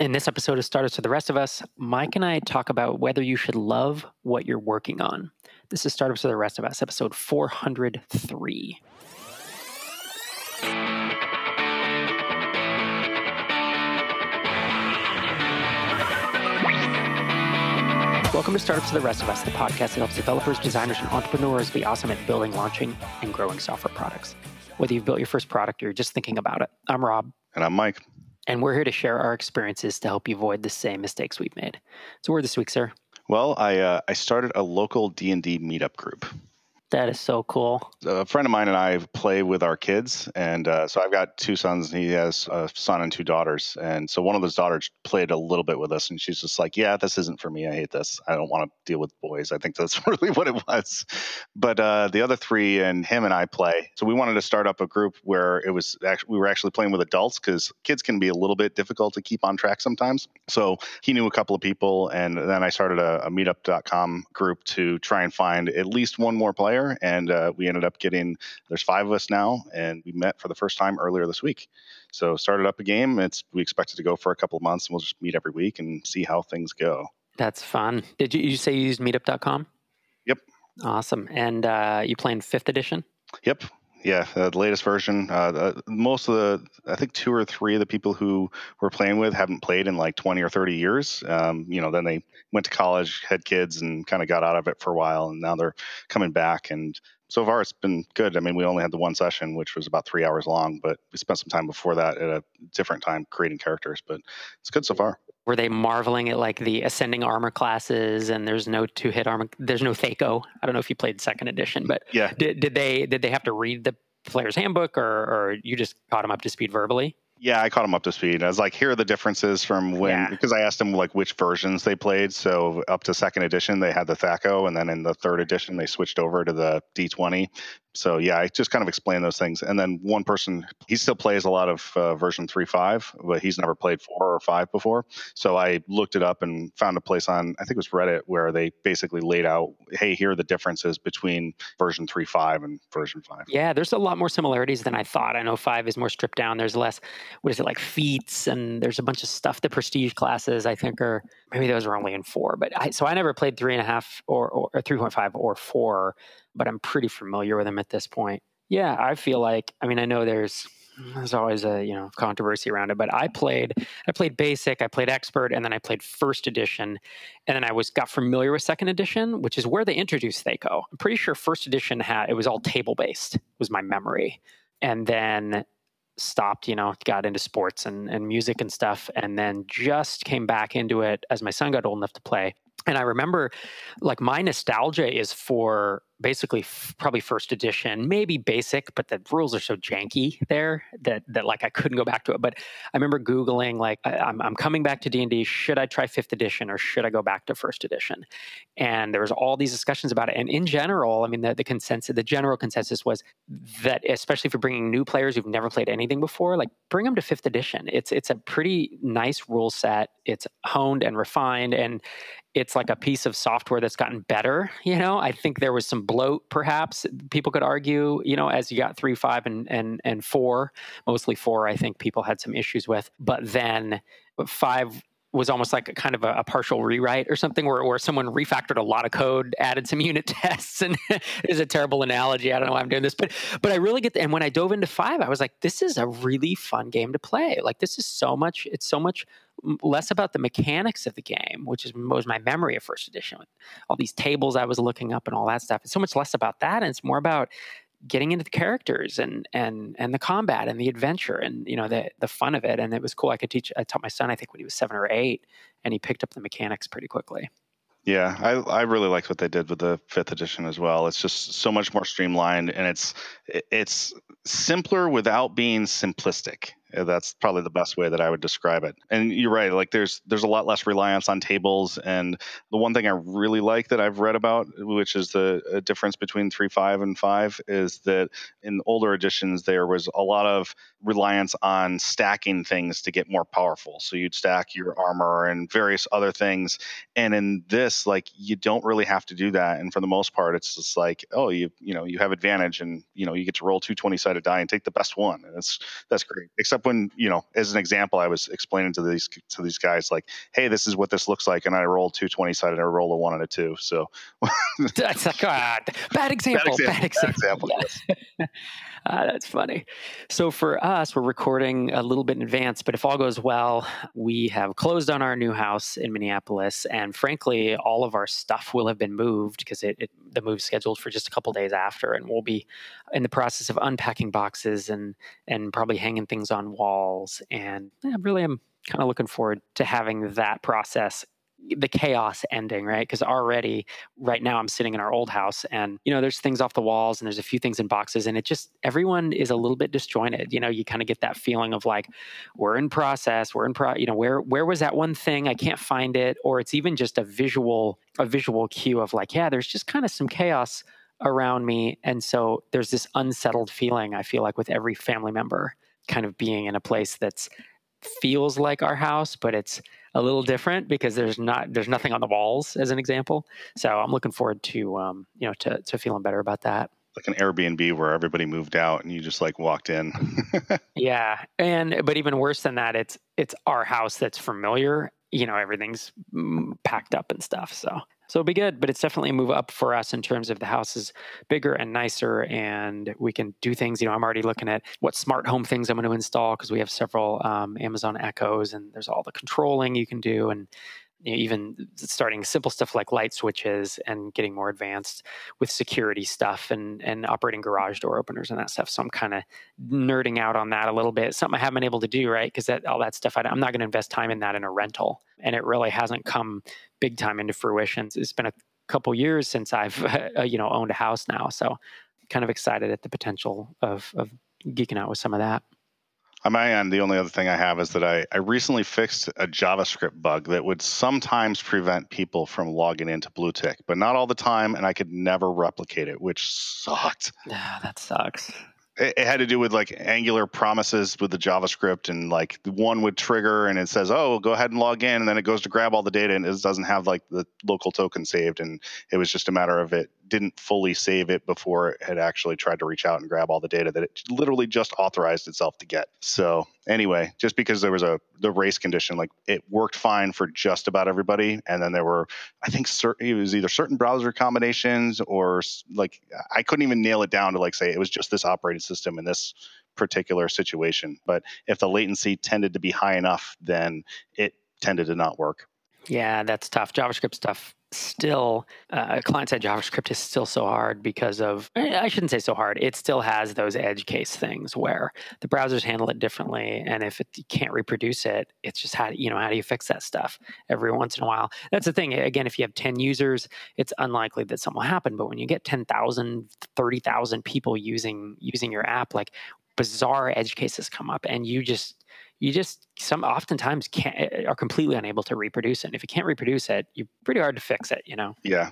In this episode of Startups for the Rest of Us, Mike and I talk about whether you should love what you're working on. This is Startups for the Rest of Us, episode 403. Welcome to Startups for the Rest of Us, the podcast that helps developers, designers, and entrepreneurs be awesome at building, launching, and growing software products. Whether you've built your first product or you're just thinking about it, I'm Rob. And I'm Mike and we're here to share our experiences to help you avoid the same mistakes we've made. So, where this week, sir? Well, I uh, I started a local D and D meetup group. That is so cool. A friend of mine and I play with our kids, and uh, so I've got two sons, and he has a son and two daughters. And so one of those daughters played a little bit with us, and she's just like, "Yeah, this isn't for me. I hate this. I don't want to deal with boys." I think that's really what it was. But uh, the other three and him and I play. So we wanted to start up a group where it was actually we were actually playing with adults because kids can be a little bit difficult to keep on track sometimes. So he knew a couple of people, and then I started a, a Meetup.com group to try and find at least one more player player, and uh, we ended up getting. There's five of us now, and we met for the first time earlier this week. So started up a game. It's we expect it to go for a couple of months, and we'll just meet every week and see how things go. That's fun. Did you, you say you used Meetup.com? Yep. Awesome. And uh, you playing fifth edition? Yep. Yeah, uh, the latest version. Uh, the, most of the, I think two or three of the people who we're playing with haven't played in like 20 or 30 years. Um, you know, then they went to college, had kids, and kind of got out of it for a while, and now they're coming back. And so far, it's been good. I mean, we only had the one session, which was about three hours long, but we spent some time before that at a different time creating characters. But it's good so far. Were they marveling at like the ascending armor classes and there's no two hit armor? There's no THAC0. I don't know if you played second edition, but yeah, did, did they did they have to read the player's handbook or or you just caught them up to speed verbally? Yeah, I caught them up to speed. I was like, here are the differences from when, yeah. because I asked them like which versions they played. So up to second edition, they had the THAC0, and then in the third edition, they switched over to the D20 so yeah, I just kind of explain those things. And then one person, he still plays a lot of uh, version 3.5, but he's never played 4 or 5 before. So I looked it up and found a place on, I think it was Reddit, where they basically laid out, hey, here are the differences between version 3.5 and version 5. Yeah, there's a lot more similarities than I thought. I know 5 is more stripped down. There's less, what is it, like feats, and there's a bunch of stuff. The prestige classes, I think, are maybe those are only in 4. But I, so I never played 3.5 or, or, or 3.5 or 4 but I'm pretty familiar with them at this point. Yeah, I feel like I mean I know there's there's always a you know controversy around it, but I played I played basic, I played expert, and then I played first edition, and then I was got familiar with second edition, which is where they introduced THAC0. I'm pretty sure first edition had it was all table based was my memory, and then stopped you know got into sports and, and music and stuff and then just came back into it as my son got old enough to play and I remember like my nostalgia is for basically f- probably first edition, maybe basic, but the rules are so janky there that that like I couldn't go back to it. But I remember googling like I, am I'm coming back to D and D. Should I try fifth edition or should I go back to first edition? And there was all these discussions about it. And in general, I mean the, the consensus, the general consensus was that especially if you're bringing new players who've never played anything before, like bring them to fifth edition. It's it's a pretty nice rule set. It's honed and refined and it's like a piece of software that's gotten better. You know, I think there was some bloat, perhaps people could argue. You know, as you got three, five, and and and four, mostly four. I think people had some issues with, but then five was almost like a kind of a, a, partial rewrite or something where, where someone refactored a lot of code, added some unit tests, and is a terrible analogy. I don't know why I'm doing this, but but I really get the, and when I dove into five, I was like, this is a really fun game to play. Like this is so much, it's so much less about the mechanics of the game, which is was my memory of first edition with all these tables I was looking up and all that stuff. It's so much less about that, and it's more about getting into the characters and and and the combat and the adventure and you know the the fun of it. And it was cool. I could teach. I taught my son. I think when he was seven or eight, and he picked up the mechanics pretty quickly. Yeah, I, I really liked what they did with the fifth edition as well. It's just so much more streamlined and it's it's simpler without being simplistic. That's probably the best way that I would describe it. And you're right, like there's there's a lot less reliance on tables. And the one thing I really like that I've read about, which is the difference between three five and five, is that in older editions there was a lot of reliance on stacking things to get more powerful. So you'd stack your armor and various other things. And in this, like you don't really have to do that. And for the most part, it's just like, oh, you you know you have advantage, and you know you get to roll two 20 sided die and take the best one, and that's that's great. Except except when you know, as an example, I was explaining to these to these guys like, "Hey, this is what this looks like," and I rolled two twenty sided, and I rolled a one and a two. So that's like God, bad example. Bad example. Bad example. Uh, that's funny. So for us, we're recording a little bit in advance, but if all goes well, we have closed on our new house in Minneapolis, and frankly, all of our stuff will have been moved because it, it the move scheduled for just a couple days after, and we'll be in the process of unpacking boxes and and probably hanging things on walls. And I really am kind of looking forward to having that process the chaos ending, right? Because already right now I'm sitting in our old house and, you know, there's things off the walls and there's a few things in boxes and it just, everyone is a little bit disjointed. You know, you kind of get that feeling of like, we're in process, we're in pro, you know, where, where was that one thing? I can't find it. Or it's even just a visual, a visual cue of like, yeah, there's just kind of some chaos around me. And so there's this unsettled feeling, I feel like, with every family member kind of being in a place that's feels like our house, but it's, a little different because there's not there's nothing on the walls as an example. So I'm looking forward to um, you know to to feeling better about that. Like an Airbnb where everybody moved out and you just like walked in. yeah, and but even worse than that, it's it's our house that's familiar. You know, everything's mm, packed up and stuff. So so it'll be good, but it's definitely a move up for us in terms of the house is bigger and nicer, and we can do things. You know, I'm already looking at what smart home things I'm going to install because we have several um, Amazon Echoes, and there's all the controlling you can do, and you know, even starting simple stuff like light switches and getting more advanced with security stuff and and operating garage door openers and that stuff. So I'm kind of nerding out on that a little bit. Something I haven't been able to do right because that all that stuff I, I'm not going to invest time in that in a rental, and it really hasn't come big time into fruition. It's been a couple years since I've uh, you know owned a house now, so kind of excited at the potential of of geeking out with some of that. On my end, the only other thing I have is that I, I recently fixed a JavaScript bug that would sometimes prevent people from logging into BlueTick, but not all the time, and I could never replicate it, which sucked. Yeah, that sucks it, had to do with like angular promises with the javascript and like one would trigger and it says oh go ahead and log in and then it goes to grab all the data and it doesn't have like the local token saved and it was just a matter of it didn't fully save it before it had actually tried to reach out and grab all the data that it literally just authorized itself to get. So anyway, just because there was a the race condition, like it worked fine for just about everybody, and then there were I think certain it was either certain browser combinations or like I couldn't even nail it down to like say it was just this operating system in this particular situation. But if the latency tended to be high enough, then it tended to not work. Yeah, that's tough. JavaScript stuff still uh, client side JavaScript is still so hard because of eh, I shouldn't say so hard. It still has those edge case things where the browsers handle it differently, and if it, you can't reproduce it, it's just how you know how do you fix that stuff every once in a while. That's the thing. Again, if you have ten users, it's unlikely that something will happen. But when you get 10,000, 30,000 people using using your app, like bizarre edge cases come up, and you just you just some oftentimes can't eh, are completely unable to reproduce it. And if you can't reproduce it, you're pretty hard to fix it, you know? Yeah.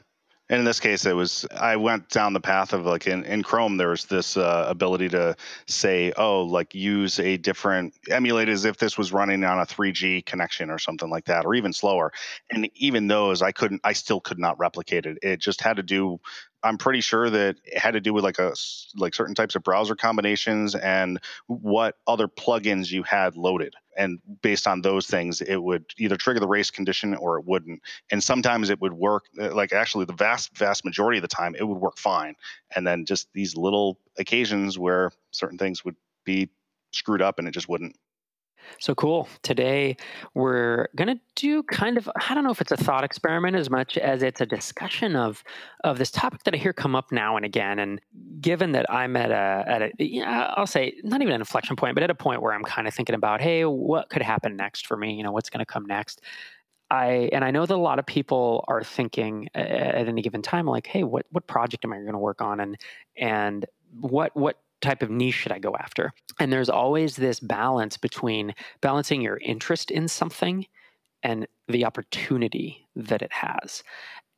And in this case, it was I went down the path of like in, in Chrome, there was this uh, ability to say, oh, like use a different emulate as if this was running on a 3G connection or something like that, or even slower. And even those, I couldn't, I still could not replicate it. It just had to do I'm pretty sure that it had to do with like a like certain types of browser combinations and what other plugins you had loaded. And based on those things, it would either trigger the race condition or it wouldn't. And sometimes it would work. Uh, like actually, the vast vast majority of the time, it would work fine. And then just these little occasions where certain things would be screwed up and it just wouldn't. So cool. Today we're going to do kind of I don't know if it's a thought experiment as much as it's a discussion of of this topic that I hear come up now and again and given that I'm at a at a yeah, I'll say not even an inflection point but at a point where I'm kind of thinking about hey what could happen next for me, you know, what's going to come next. I and I know that a lot of people are thinking at any given time like hey what what project am I going to work on and and what what type of niche should I go after? And there's always this balance between balancing your interest in something and the opportunity that it has.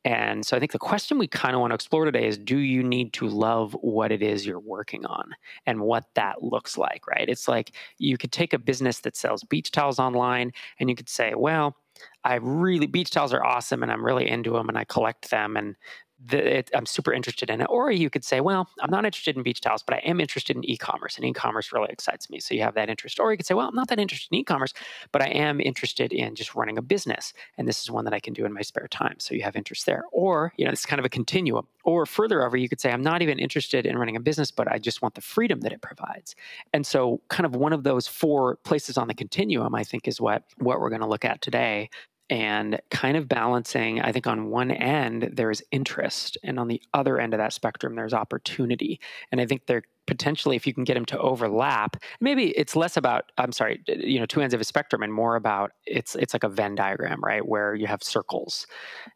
And so I think the question we kind of want to explore today is do you need to love what it is you're working on and what that looks like, right? It's like you could take a business that sells beach towels online and you could say, well, I really beach towels are awesome and I'm really into them and I collect them and the, it, I'm super interested in it. Or you could say, well, I'm not interested in beach towels, but I am interested in e-commerce, and e-commerce really excites me. So you have that interest. Or you could say, well, I'm not that interested in e-commerce, but I am interested in just running a business, and this is one that I can do in my spare time. So you have interest there. Or you know, it's kind of a continuum. Or further over, you could say, I'm not even interested in running a business, but I just want the freedom that it provides. And so, kind of one of those four places on the continuum, I think, is what what we're going to look at today and kind of balancing i think on one end there's interest and on the other end of that spectrum there's opportunity. And i think they're potentially if you can get them to overlap maybe it's less about i'm sorry you know two ends of a spectrum and more about it's it's like a venn diagram right where you have circles.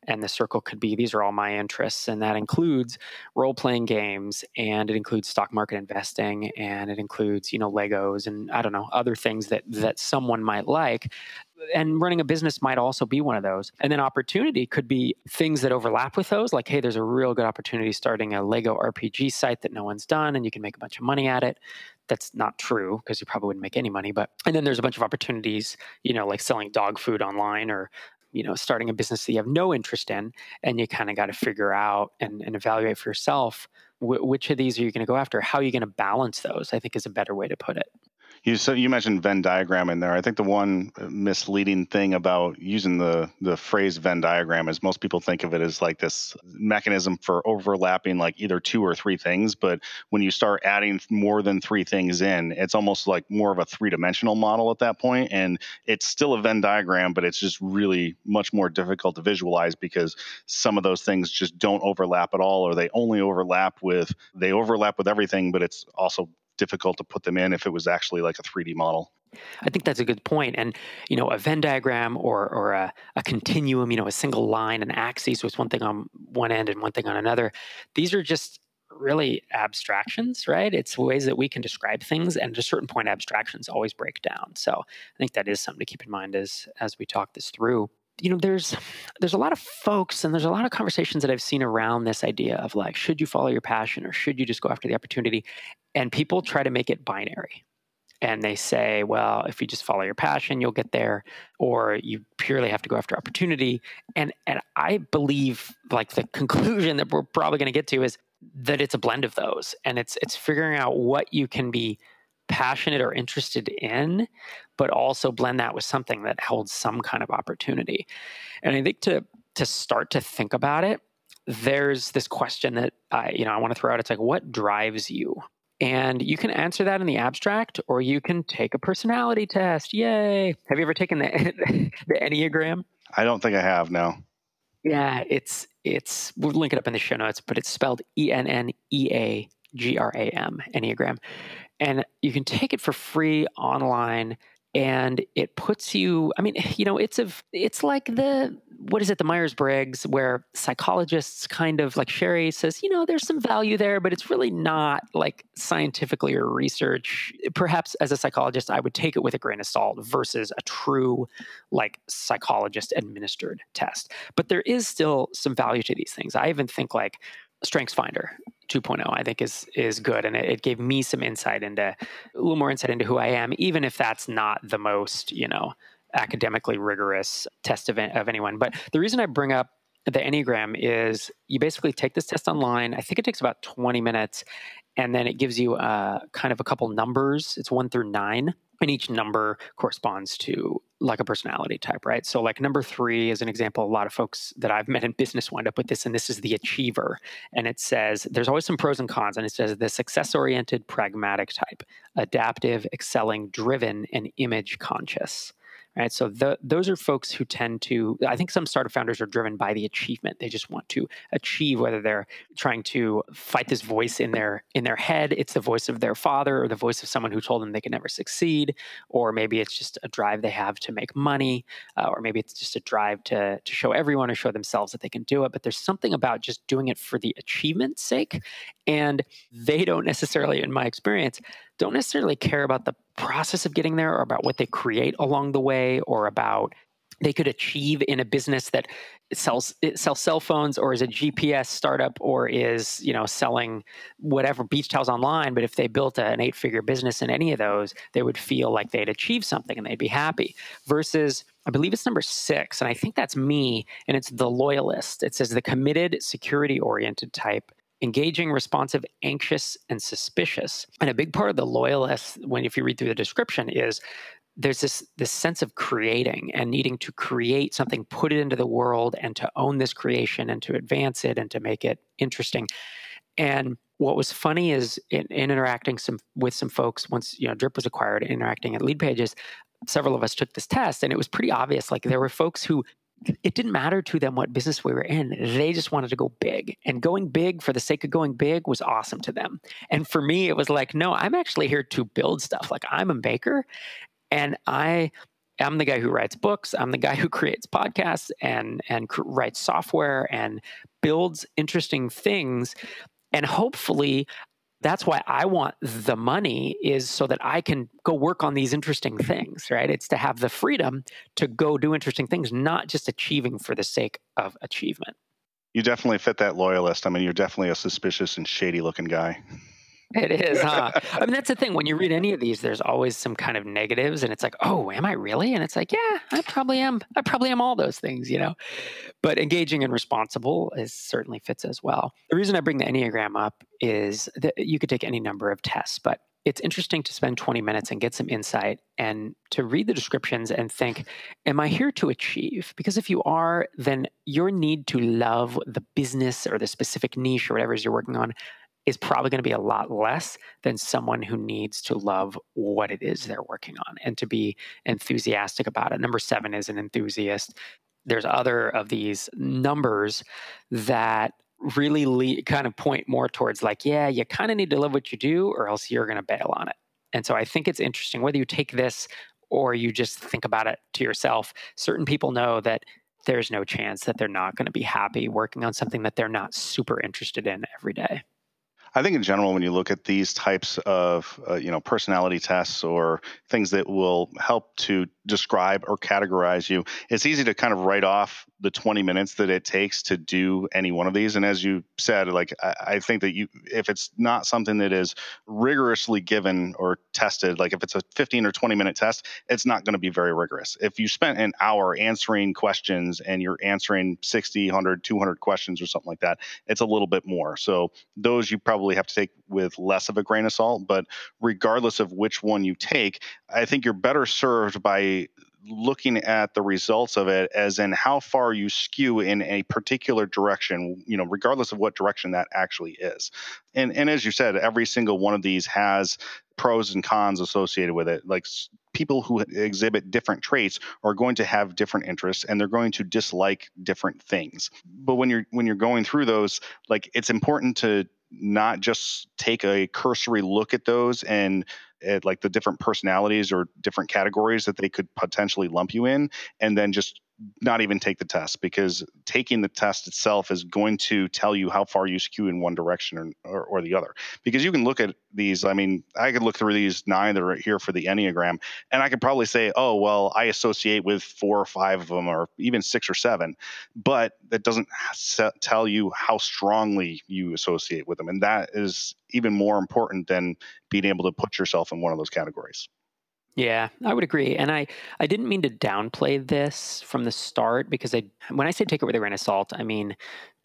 And the circle could be these are all my interests and that includes role playing games and it includes stock market investing and it includes you know legos and i don't know other things that that someone might like and running a business might also be one of those. And then opportunity could be things that overlap with those, like, hey, there's a real good opportunity starting a Lego RPG site that no one's done and you can make a bunch of money at it. That's not true because you probably wouldn't make any money. But, and then there's a bunch of opportunities, you know, like selling dog food online or, you know, starting a business that you have no interest in. And you kind of got to figure out and, and evaluate for yourself which of these are you going to go after? How are you going to balance those? I think is a better way to put it. You so you mentioned Venn diagram in there. I think the one misleading thing about using the the phrase Venn diagram is most people think of it as like this mechanism for overlapping like either two or three things. But when you start adding more than three things in, it's almost like more of a three dimensional model at that point, and it's still a Venn diagram, but it's just really much more difficult to visualize because some of those things just don't overlap at all, or they only overlap with they overlap with everything, but it's also difficult to put them in if it was actually like a 3D model. I think that's a good point. And, you know, a Venn diagram or, or a, a continuum, you know, a single line, an axis with one thing on one end and one thing on another, these are just really abstractions, right? It's ways that we can describe things, and at a certain point, abstractions always break down. So I think that is something to keep in mind as as we talk this through you know there's there's a lot of folks and there's a lot of conversations that I've seen around this idea of like should you follow your passion or should you just go after the opportunity and people try to make it binary and they say well if you just follow your passion you'll get there or you purely have to go after opportunity and and I believe like the conclusion that we're probably going to get to is that it's a blend of those and it's it's figuring out what you can be passionate or interested in, but also blend that with something that holds some kind of opportunity. And I think to to start to think about it, there's this question that I, you know, I want to throw out. It's like, what drives you? And you can answer that in the abstract, or you can take a personality test. Yay! Have you ever taken the the Enneagram? I don't think I have. No. Yeah, it's it's we'll link it up in the show notes, but it's spelled E N N E A G R A M Enneagram, and you can take it for free online and it puts you i mean you know it's a it's like the what is it the myers-briggs where psychologists kind of like sherry says you know there's some value there but it's really not like scientifically or research perhaps as a psychologist i would take it with a grain of salt versus a true like psychologist administered test. But there is still some value to these things. I even think like strengths finder 2.0 i think is is good and it, it, gave me some insight into a little more insight into who i am even if that's not the most you know academically rigorous test of, of anyone. But the reason i bring up the enneagram is you basically take this test online i think it takes about 20 minutes and then it gives you uh, kind of a couple numbers. It's one through nine and each number corresponds to like a personality type, right? So, like number three is an example. A lot of folks that I've met in business wind up with this, and this is the achiever. And it says there's always some pros and cons, and it says the success oriented, pragmatic type, adaptive, excelling, driven, and image conscious right? So the, those are folks who tend to. I think some startup founders are driven by the achievement. They just want to achieve, whether they're trying to fight this voice in their in their head. It's the voice of their father or the voice of someone who told them they could never succeed, or maybe it's just a drive they have to make money, uh, or maybe it's just a drive to to show everyone or show themselves that they can do it. But there's something about just doing it for the achievement's sake, and they don't necessarily, in my experience, don't necessarily care about the process of getting there or about what they create along the way or about they could achieve in a business that sells sells cell phones or is a GPS startup or is you know selling whatever beach towels online. But if they built a, an eight figure business in any of those, they would feel like they'd achieved something and they'd be happy. Versus I believe it's number six, and I think that's me, and it's the loyalist. It says the committed, security oriented type engaging, responsive, anxious, and suspicious. And a big part of the loyalist, when if you read through the description, is there's this this sense of creating and needing to create something, put it into the world, and to own this creation and to advance it and to make it interesting. And what was funny is in, in interacting some with some folks once you know Drip was acquired, interacting at Lead Pages, several of us took this test, and it was pretty obvious. Like there were folks who it didn't matter to them what business we were in. They just wanted to go big. And going big for the sake of going big was awesome to them. And for me, it was like, no, I'm actually here to build stuff. Like I'm a maker and I am the guy who writes books. I'm the guy who creates podcasts and, and writes software and builds interesting things. And hopefully that's why I want the money is so that I can go work on these interesting things, right? It's to have the freedom to go do interesting things, not just achieving for the sake of achievement. You definitely fit that loyalist. I mean, you're definitely a suspicious and shady looking guy. It is, huh? I mean, that's the thing. When you read any of these, there's always some kind of negatives, and it's like, oh, am I really? And it's like, yeah, I probably am. I probably am all those things, you know. But engaging and responsible is certainly fits as well. The reason I bring the Enneagram up is that you could take any number of tests, but it's interesting to spend 20 minutes and get some insight and to read the descriptions and think, am I here to achieve? Because if you are, then your need to love the business or the specific niche or whatever it is you're working on is probably going to be a lot less than someone who needs to love what it is they're working on and to be enthusiastic about it. Number seven is an enthusiast. There's other of these numbers that really kind of point more towards like, yeah, you kind of need to love what you do or else you're going to bail on it. And so I think it's interesting whether you take this or you just think about it to yourself. Certain people know that there's no chance that they're not going to be happy working on something that they're not super interested in every day. I think in general, when you look at these types of uh, you know personality tests or things that will help to describe or categorize you, it's easy to kind of write off the 20 minutes that it takes to do any one of these. And as you said, like I, I think that you, if it's not something that is rigorously given or tested, like if it's a 15 or 20 minute test, it's not going to be very rigorous. If you spent an hour answering questions and you're answering 60, 100, 200 questions or something like that, it's a little bit more. So those you probably probably have to take with less of a grain of salt. But regardless of which one you take, I think you're better served by looking at the results of it as in how far you skew in a particular direction you know regardless of what direction that actually is. And and as you said every single one of these has pros and cons associated with it. Like people who exhibit different traits are going to have different interests and they're going to dislike different things. But when you're when you're going through those like it's important to not just take a cursory look at those and at like the different personalities or different categories that they could potentially lump you in and then just not even take the test because taking the test itself is going to tell you how far you skew in one direction or, or, or, the other. Because you can look at these, I mean, I could look through these nine that are here for the Enneagram, and I could probably say, oh, well, I associate with four or five of them, or even six or seven. But that doesn't tell you how strongly you associate with them. And that is even more important than being able to put yourself in one of those categories. Yeah, I would agree. And I, I didn't mean to downplay this from the start because I when I say take it with a grain of salt, I mean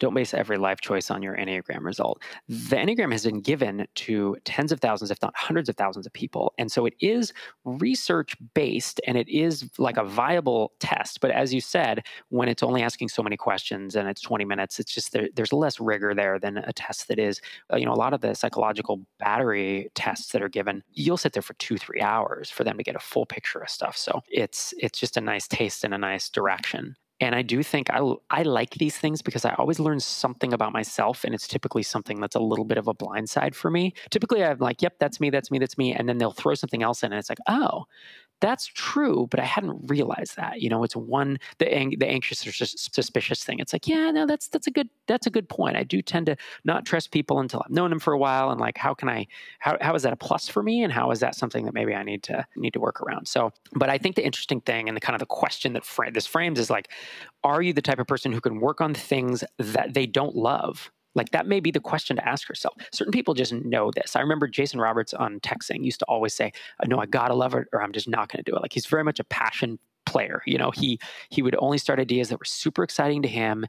don't base every life choice on your Enneagram result. The Enneagram has been given to tens of thousands, if not hundreds of thousands of people. And so it is research based and it is like a viable test. But as you said, when it's only asking so many questions and it's 20 minutes, it's just there, there's less rigor there than a test that is, uh, you know, a lot of the psychological battery tests that are given, you'll sit there for two, three hours for them to get a full picture of stuff. So it's, it's just a nice taste and a nice direction. And I do think I, I like these things because I always learn something about myself. And it's typically something that's a little bit of a blind side for me. Typically, I'm like, yep, that's me, that's me, that's me. And then they'll throw something else in. And it's like, oh, that's true, but I hadn't realized that. You know, it's one the ang- the anxious or suspicious thing. It's like, yeah, no, that's that's a good that's a good point. I do tend to not trust people until I've known them for a while, and like, how can I how how is that a plus for me, and how is that something that maybe I need to need to work around? So, but I think the interesting thing and the kind of the question that this frames is like, are you the type of person who can work on things that they don't love? Like that may be the question to ask yourself. Certain people just know this. I remember Jason Roberts on TechZing used to always say, "No, I gotta love it, or I'm just not going to do it." Like he's very much a passion player. You know, he he would only start ideas that were super exciting to him,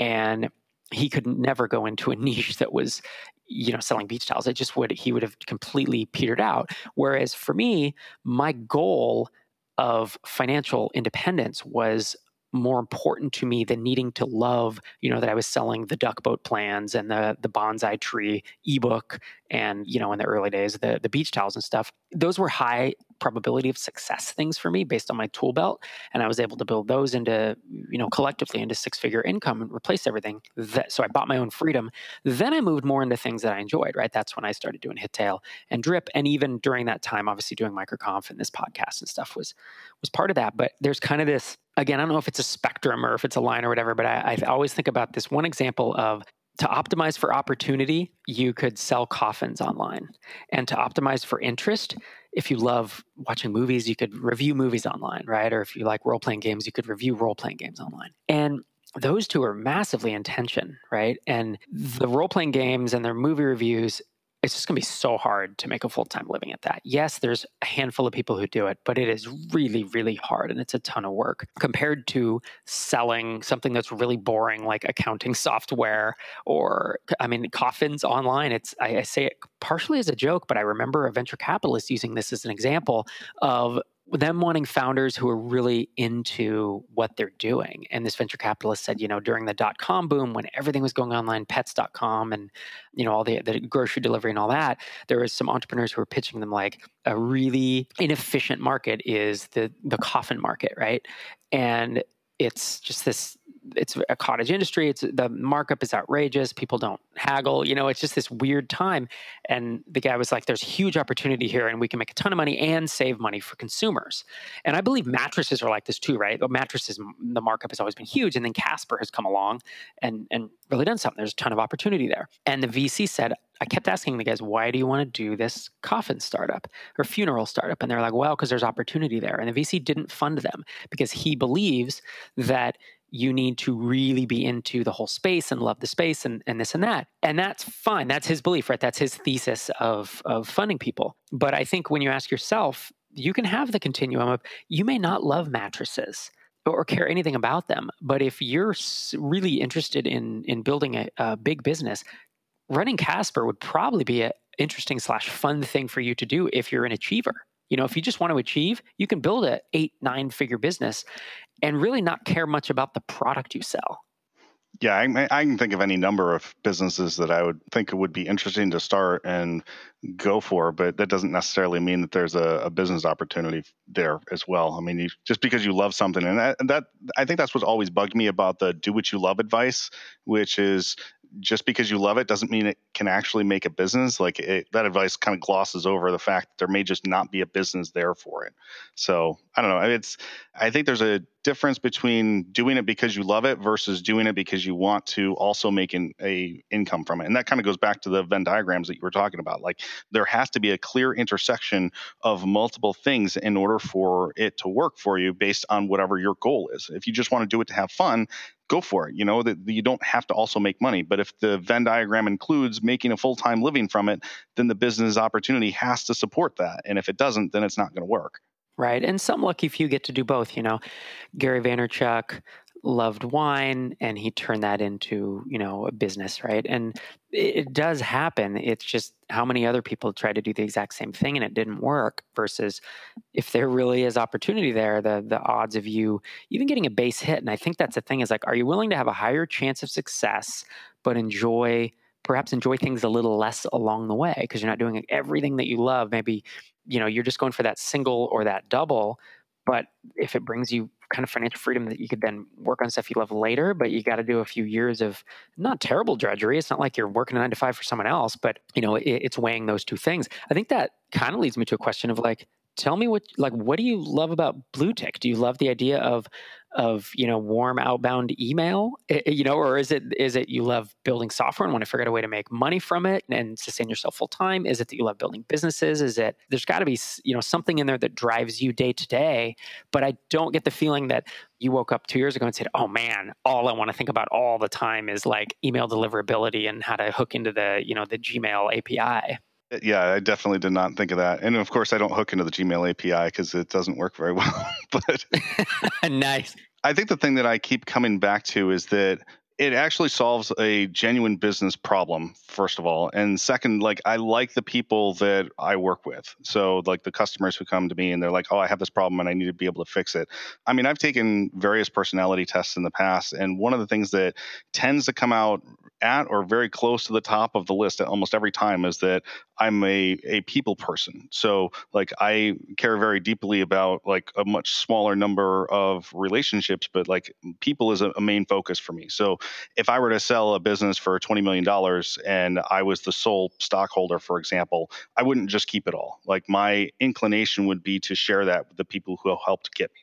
and he could never go into a niche that was you know selling beach towels it just would he would have completely petered out whereas for me my goal of financial independence was more important to me than needing to love, you know, that I was selling the duck boat plans and the the bonsai tree ebook and, you know, in the early days, the the beach towels and stuff. Those were high probability of success things for me based on my tool belt. And I was able to build those into, you know, collectively into six figure income and replace everything. That, so I bought my own freedom. Then I moved more into things that I enjoyed, right? That's when I started doing Hittail and Drip. And even during that time, obviously doing microconf and this podcast and stuff was was part of that. But there's kind of this again, I don't know if it's a spectrum or if it's a line or whatever, but I, I always think about this one example of to optimize for opportunity, you could sell coffins online. And to optimize for interest, if you love watching movies, you could review movies online, right? Or if you like role playing games, you could review role playing games online. And those two are massively in tension, right? And the role playing games and their movie reviews it's just going to be so hard to make a full time living at that. Yes, there's a handful of people who do it, but it is really, really hard and it's a ton of work compared to selling something that's really boring, like accounting software or, I mean, coffins online. It's, I, I say it partially as a joke, but I remember a venture capitalist using this as an example of them wanting founders who are really into what they're doing. And this venture capitalist said, you know, during the dot com boom, when everything was going online, pets.com and, you know, all the, the grocery delivery and all that, there was some entrepreneurs who were pitching them like a really inefficient market is the the coffin market, right? And it's just this it's a cottage industry it's the markup is outrageous people don't haggle you know it's just this weird time. And the guy was like there's huge opportunity here and we can make a ton of money and save money for consumers. And i believe mattresses are like this too right? But mattresses the markup has always been huge and then casper has come along and and really done something. There's a ton of opportunity there. And the vc said I kept asking the guys, why do you want to do this coffin startup or funeral startup? And they're like, well, because there's opportunity there. And the VC didn't fund them because he believes that you need to really be into the whole space and love the space and, and this and that. And that's fine. That's his belief, right? That's his thesis of, of funding people. But I think when you ask yourself, you can have the continuum of you may not love mattresses or care anything about them. But if you're really interested in, in building a, a big business, running Casper would probably be an interesting slash fun thing for you to do if you're an achiever. You know, if you just want to achieve, you can build a eight, nine figure business and really not care much about the product you sell. Yeah, I, I, can think of any number of businesses that I would think it would be interesting to start and go for, but that doesn't necessarily mean that there's a, a business opportunity there as well. I mean, you, just because you love something, and that, that I think that's what's always bugged me about the "do what you love" advice, which is just because you love it doesn't mean it can actually make a business. Like it, that advice kind of glosses over the fact that there may just not be a business there for it. So I don't know. It's I think there's a difference between doing it because you love it versus doing it because you want to also make an a income from it. And that kind of goes back to the Venn diagrams that you were talking about. Like there has to be a clear intersection of multiple things in order for it to work for you based on whatever your goal is. If you just want to do it to have fun, go for it. You know that you don't have to also make money. But if the Venn diagram includes making a full time living from it, then the business opportunity has to support that. And if it doesn't, then it's not going to work. Right. And some lucky few get to do both. You know, Gary Vaynerchuk loved wine and he turned that into, you know, a business, right? And it does happen. It's just how many other people try to do the exact same thing and it didn't work versus if there really is opportunity there, the the odds of you even getting a base hit. And I think that's the thing is like, are you willing to have a higher chance of success, but enjoy perhaps enjoy things a little less along the way because you're not doing everything that you love. Maybe, you know, you're just going for that single or that double. But if it brings you kind of financial freedom that you could then work on stuff you love later, but you got to do a few years of not terrible drudgery. It's not like you're working a nine to five for someone else, but you know, it, it's weighing those two things. I think that kind of leads me to a question of like, tell me what like what do you love about blue tick Do you love the idea of of you know warm outbound email you know or is it is it you love building software and want to figure out a way to make money from it and sustain yourself full time is it that you love building businesses is it there's got to be you know something in there that drives you day to day but i don't get the feeling that you woke up two years ago and said oh man all i want to think about all the time is like email deliverability and how to hook into the you know the gmail api uh, Yeah, I definitely did not think of that. And of course, I don't hook into the Gmail API because it doesn't work very well. but nice. I think the thing that I keep coming back to is that it actually solves a genuine business problem first of all and second like i like the people that i work with so like the customers who come to me and they're like oh i have this problem and i need to be able to fix it i mean i've taken various personality tests in the past and one of the things that tends to come out at or very close to the top of the list at almost every time is that I'm a, a people person. So like I care very deeply about like a much smaller number of relationships, but like people is a, a main focus for me. So if I were to sell a business for $20 million and I was the sole stockholder, for example, I wouldn't just keep it all. Like my inclination would be to share that with the people who helped get me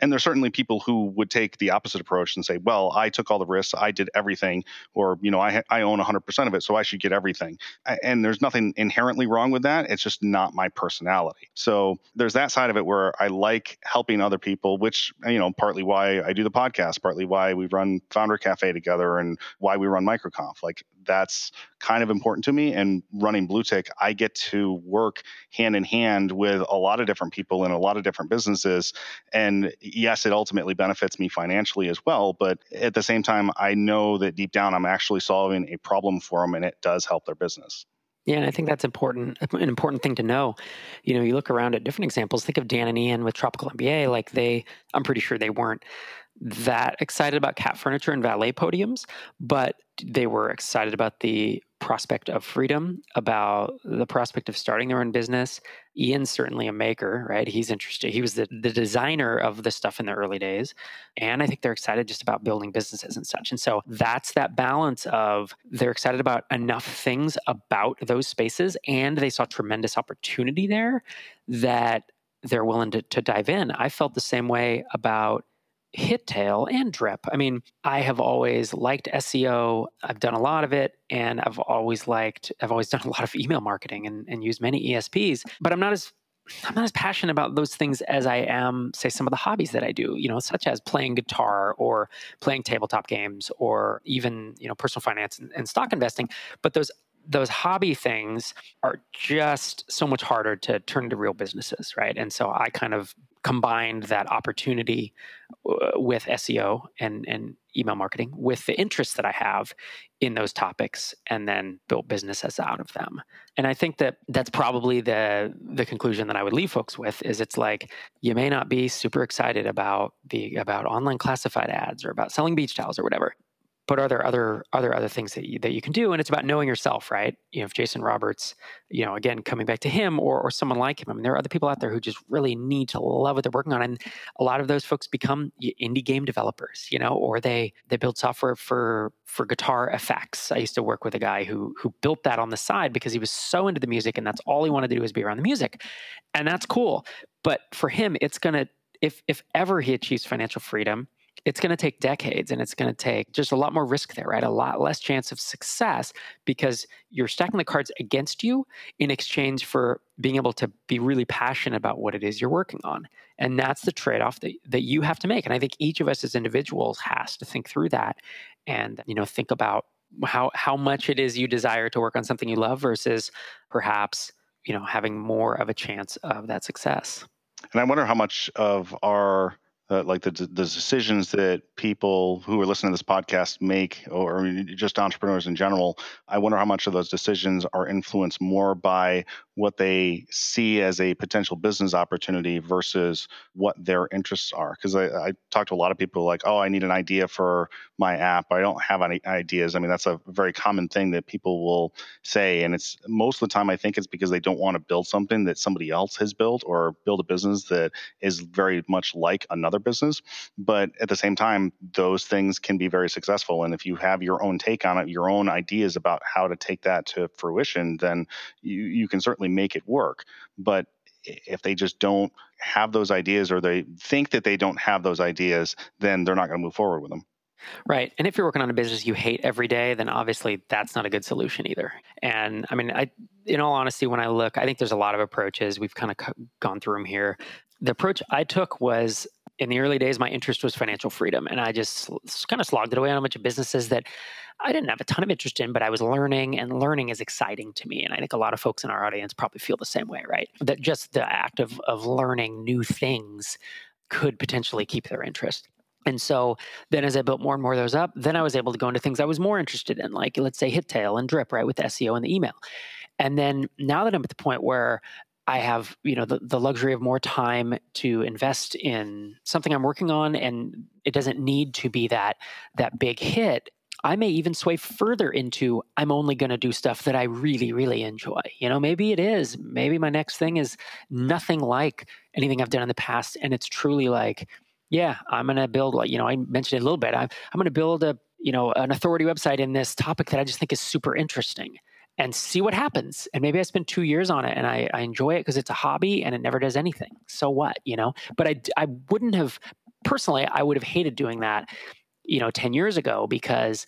and there's certainly people who would take the opposite approach and say, well, I took all the risks, I did everything, or, you know, I, I own 100% of it, so I should get everything. And there's nothing inherently wrong with that. It's just not my personality. So there's that side of it where I like helping other people, which, you know, partly why I do the podcast, partly why we run Founder Cafe together and why we run MicroConf. Like that's kind of important to me. And running BlueTick, I get to work hand in hand with a lot of different people in a lot of different businesses. And yes, it ultimately benefits me financially as well. But at the same time, I know that deep down, I'm actually solving a problem for them and it does help their business. Yeah, and I think that's important. An important thing to know. You know, you look around at different examples. Think of Dan and Ian with Tropical MBA. Like they, I'm pretty sure they weren't that excited about cat furniture and valet podiums, but they were excited about the prospect of freedom, about the prospect of starting their own business. Ian's certainly a maker, right? He's interested. He was the, the designer of the stuff in the early days. And I think they're excited just about building businesses and such. And so that's that balance of they're excited about enough things about those spaces and they saw tremendous opportunity there that they're willing to, to dive in. I felt the same way about Hittail and Drip. I mean, I have always liked SEO. I've done a lot of it and I've always liked, I've always done a lot of email marketing and, and used many ESPs, but I'm not as I'm not as passionate about those things as I am, say, some of the hobbies that I do, you know, such as playing guitar or playing tabletop games or even, you know, personal finance and, and stock investing. But those those hobby things are just so much harder to turn into real businesses, right? And so I kind of combined that opportunity uh, with SEO and, and email marketing with the interest that I have in those topics and then built businesses out of them. And I think that that's probably the the conclusion that I would leave folks with is it's like you may not be super excited about the about online classified ads or about selling beach towels or whatever but are there other are there other things that you, that you can do? And it's about knowing yourself right? You know if jason roberts you know again coming back to him or, or someone like him i mean there are other people out there who just really need to love what they're working on. And a lot of those folks become indie game developers you know or they they build software for for guitar effects. I used to work with a guy who who built that on the side because he was so into the music and that's all he wanted to do was be around the music. And that's cool. But for him it's to if if ever he achieves financial freedom it's going to take decades and it's going to take just a lot more risk there, right? A lot less chance of success because you're stacking the cards against you in exchange for being able to be really passionate about what it is you're working on. And that's the trade off that, that you have to make. And I think each of us as individuals has to think through that and, you know, think about how, how much it is you desire to work on something you love versus perhaps, you know, having more of a chance of that success. And I wonder how much of our uh, like the, the decisions that people who are listening to this podcast make or just entrepreneurs in general i wonder how much of those decisions are influenced more by what they see as a potential business opportunity versus what their interests are because I, I talk to a lot of people like oh i need an idea for my app i don't have any ideas i mean that's a very common thing that people will say and it's most of the time i think it's because they don't want to build something that somebody else has built or build a business that is very much like another business. But at the same time, those things can be very successful. And if you have your own take on it, your own ideas about how to take that to fruition, then you, you can certainly make it work. But if they just don't have those ideas or they think that they don't have those ideas, then they're not going to move forward with them. Right. And if you're working on a business you hate every day, then obviously that's not a good solution either. And I mean, I, in all honesty, when I look, I think there's a lot of approaches. We've kind of gone through them here. The approach I took was in the early days, my interest was financial freedom. And I just kind of slogged it away on a bunch of businesses that I didn't have a ton of interest in, but I was learning, and learning is exciting to me. And I think a lot of folks in our audience probably feel the same way, right? That just the act of, of learning new things could potentially keep their interest. And so then as I built more and more of those up, then I was able to go into things I was more interested in, like let's say Hittail and Drip, right, with SEO and the email. And then now that I'm at the point where I have, you know, the, the luxury of more time to invest in something I'm working on and it doesn't need to be that that big hit. I may even sway further into I'm only going to do stuff that I really, really enjoy. You know, maybe it is. Maybe my next thing is nothing like anything I've done in the past. And it's truly like, yeah, I'm going to build, you know, I mentioned it a little bit. I'm, I'm going to build a, you know, an authority website in this topic that I just think is super interesting and see what happens. And maybe I spend two years on it and I, I enjoy it because it's a hobby and it never does anything. So what, you know? But I, I wouldn't have, personally, I would have hated doing that, you know, 10 years ago because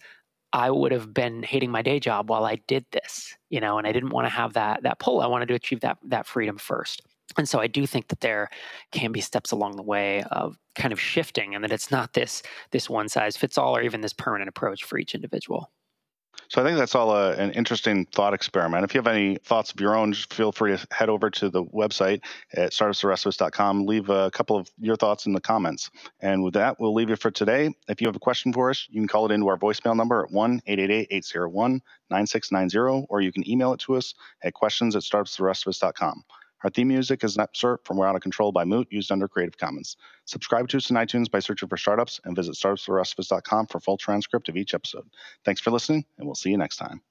I would have been hating my day job while I did this, you know, and I didn't want to have that, that pull. I wanted to achieve that, that freedom first. And so I do think that there can be steps along the way of kind of shifting and that it's not this, this one size fits all or even this permanent approach for each individual. So I think that's all a, an interesting thought experiment. If you have any thoughts of your own, just feel free to head over to the website at startupstherestofus.com. Leave a couple of your thoughts in the comments. And with that, we'll leave it for today. If you have a question for us, you can call it into our voicemail number at 1-888-801-9690, or you can email it to us at questions at startupstherestofus.com. Our theme music is an excerpt from We're Out of Control by Moot, used under Creative Commons. Subscribe to us on iTunes by searching for startups and visit startupsfortherestofus.com for full transcript of each episode. Thanks for listening, and we'll see you next time.